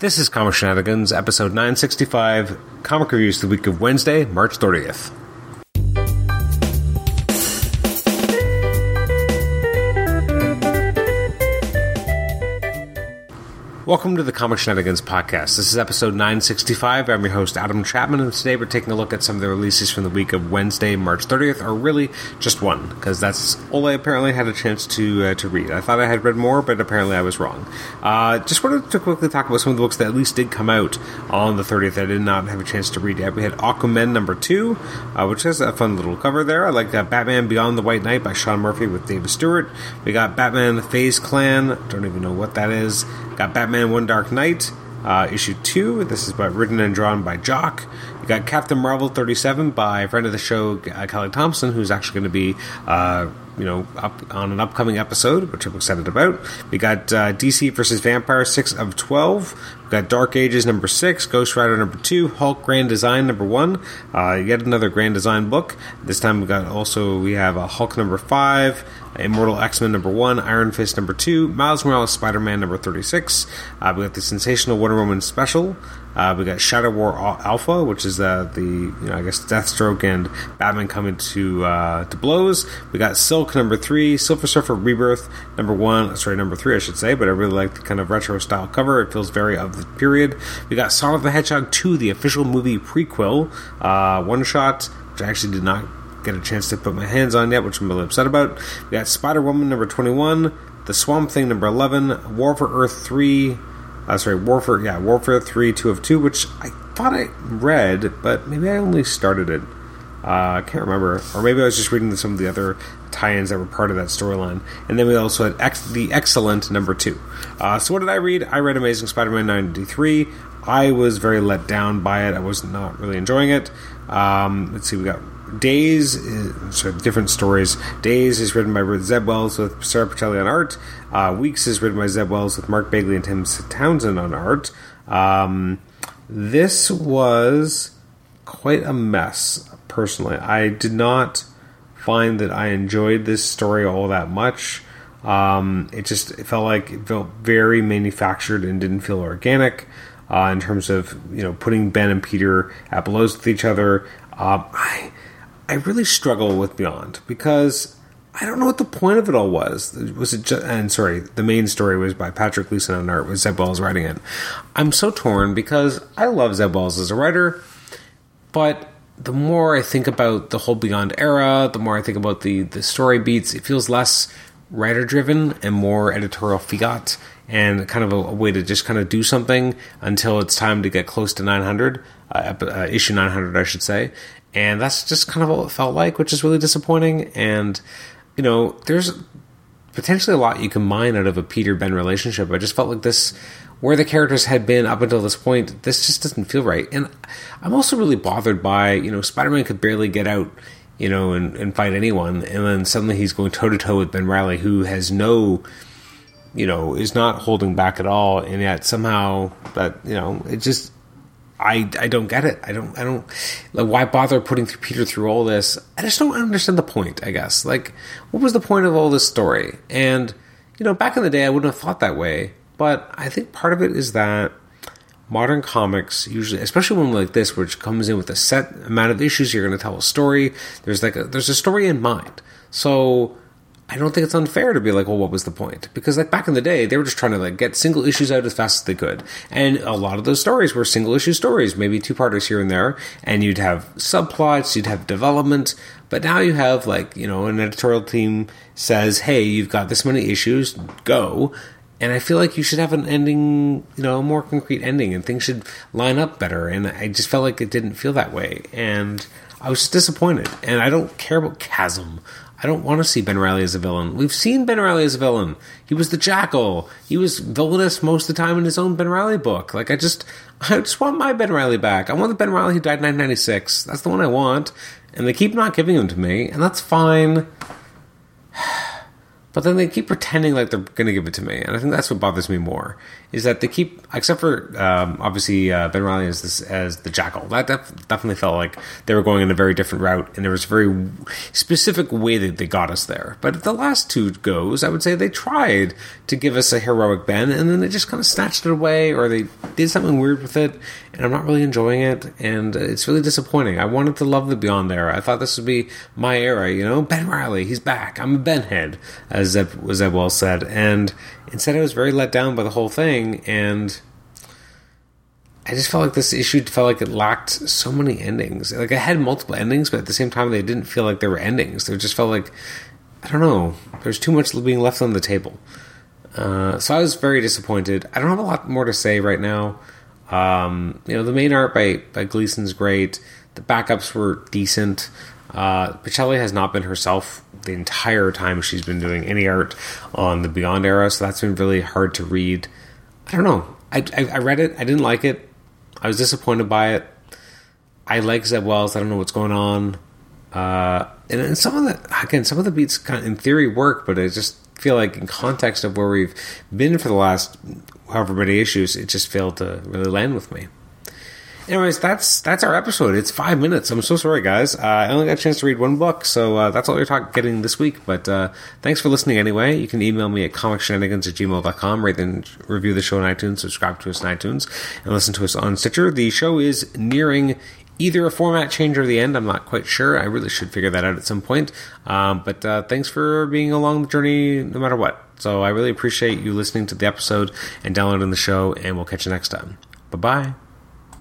This is Comic Shenanigans, episode 965, comic reviews the week of Wednesday, March 30th. Welcome to the Comic Shenanigans podcast. This is episode 965. I'm your host, Adam Chapman, and today we're taking a look at some of the releases from the week of Wednesday, March 30th, or really just one, because that's all I apparently had a chance to uh, to read. I thought I had read more, but apparently I was wrong. Uh, just wanted to quickly talk about some of the books that at least did come out on the 30th I did not have a chance to read yet. We had Aquaman number 2, uh, which has a fun little cover there. I like uh, Batman Beyond the White Knight by Sean Murphy with David Stewart. We got Batman the FaZe Clan, don't even know what that is. Got Batman One Dark Knight, uh, issue two. This is by, written and drawn by Jock. You got Captain Marvel 37 by a friend of the show, uh, Kelly Thompson, who's actually going to be, uh, you know, up on an upcoming episode, which I'm excited about. We got uh, DC versus Vampire 6 of 12. We got Dark Ages number 6, Ghost Rider number 2, Hulk Grand Design number 1. Uh, yet another Grand Design book. This time we got also, we have a Hulk number 5. Immortal X Men number one, Iron Fist number two, Miles Morales Spider Man number 36. Uh, we got the Sensational Wonder Woman special. Uh, we got Shadow War Alpha, which is uh, the you know I guess Deathstroke and Batman coming to uh, to blows. We got Silk number three, Silver Surfer Rebirth number one, sorry number three I should say, but I really like the kind of retro style cover. It feels very of the period. We got Sonic the Hedgehog two, the official movie prequel, uh, one shot, which I actually did not get a chance to put my hands on yet, which I'm really upset about. We got Spider Woman number 21, The Swamp Thing number 11, War for Earth 3, uh, sorry, Warfare, yeah, War Warfare 3, 2 of 2, which I thought I read, but maybe I only started it. Uh, I can't remember. Or maybe I was just reading some of the other tie ins that were part of that storyline. And then we also had Ex- The X-Cellent number 2. Uh, so what did I read? I read Amazing Spider Man 93. I was very let down by it. I was not really enjoying it. Um, let's see, we got Days, is, sorry, different stories. Days is written by Zeb Wells with Sara Pichelli on art. Uh, Weeks is written by Zeb Wells with Mark Bagley and Tim Townsend on art. Um, this was quite a mess, personally. I did not find that I enjoyed this story all that much. Um, it just it felt like it felt very manufactured and didn't feel organic. Uh, in terms of you know putting Ben and Peter at blows with each other, um, I I really struggle with Beyond because I don't know what the point of it all was. Was it just, and sorry, the main story was by Patrick Gleason on art, with Zeb Wells writing it. I'm so torn because I love Zeb Wells as a writer, but the more I think about the whole Beyond era, the more I think about the the story beats, it feels less writer driven and more editorial fiat and kind of a, a, way to just kind of do something until it's time to get close to 900 uh, uh, issue 900 I should say and that's just kind of what it felt like, which is really disappointing. And you know, there's potentially a lot you can mine out of a Peter Ben relationship. I just felt like this, where the characters had been up until this point, this just doesn't feel right. And I'm also really bothered by you know, Spider Man could barely get out. You know, and, and fight anyone, and then suddenly he's going toe to toe with Ben Reilly, who has no you know, is not holding back at all, and yet somehow that you know, it just I, I don't get it. I don't I don't like why bother putting Peter through all this? I just don't understand the point. I guess like what was the point of all this story? And you know, back in the day, I wouldn't have thought that way. But I think part of it is that modern comics usually, especially one like this, which comes in with a set amount of issues, you're going to tell a story. There's like a, there's a story in mind. So I don't think it's unfair to be like, well, what was the point? Because like back in the day, they were just trying to like get single issues out as fast as they could, and a lot of those stories were single issue stories, maybe two parters here and there, and you'd have subplots, you'd have development. But now you have like you know an editorial team says, hey, you've got this many issues, go. And I feel like you should have an ending, you know, a more concrete ending, and things should line up better. And I just felt like it didn't feel that way, and I was just disappointed. And I don't care about Chasm I don't want to see Ben Reilly as a villain. We've seen Ben Reilly as a villain. He was the Jackal. He was villainous most of the time in his own Ben Reilly book. Like I just, I just want my Ben Reilly back. I want the Ben Reilly who died in 1996. That's the one I want. And they keep not giving him to me, and that's fine. But then they keep pretending like they're going to give it to me, and I think that's what bothers me more. Is that they keep, except for um, obviously uh, Ben Reilly as this as the Jackal. That, that definitely felt like they were going in a very different route, and there was a very specific way that they got us there. But the last two goes, I would say they tried to give us a heroic Ben, and then they just kind of snatched it away, or they did something weird with it, and I'm not really enjoying it, and it's really disappointing. I wanted to love the Beyond era. I thought this would be my era, you know? Ben Reilly, he's back. I'm a Ben head, as Zeb, Zeb well said. And instead, I was very let down by the whole thing, and I just felt like this issue felt like it lacked so many endings. Like, I had multiple endings, but at the same time, they didn't feel like there were endings. They just felt like, I don't know, there's too much being left on the table. Uh, so I was very disappointed. I don't have a lot more to say right now. Um, you know, the main art by, by Gleason's great. The backups were decent. Uh, Pichelli has not been herself the entire time she's been doing any art on the Beyond era, so that's been really hard to read. I don't know. I, I, I read it. I didn't like it. I was disappointed by it. I like Zeb Wells. I don't know what's going on. Uh, and, and some of the again, some of the beats kind of, in theory work, but I just feel like in context of where we've been for the last however many issues, it just failed to really land with me. Anyways, that's that's our episode. It's five minutes. I'm so sorry, guys. Uh, I only got a chance to read one book, so uh, that's all you're talk- getting this week. But uh, thanks for listening anyway. You can email me at comicshenanigans at gmail.com, rate and review the show on iTunes, subscribe to us on iTunes, and listen to us on Stitcher. The show is nearing either a format change or the end. I'm not quite sure. I really should figure that out at some point. Um, but uh, thanks for being along the journey no matter what. So I really appreciate you listening to the episode and downloading the show, and we'll catch you next time. Bye bye.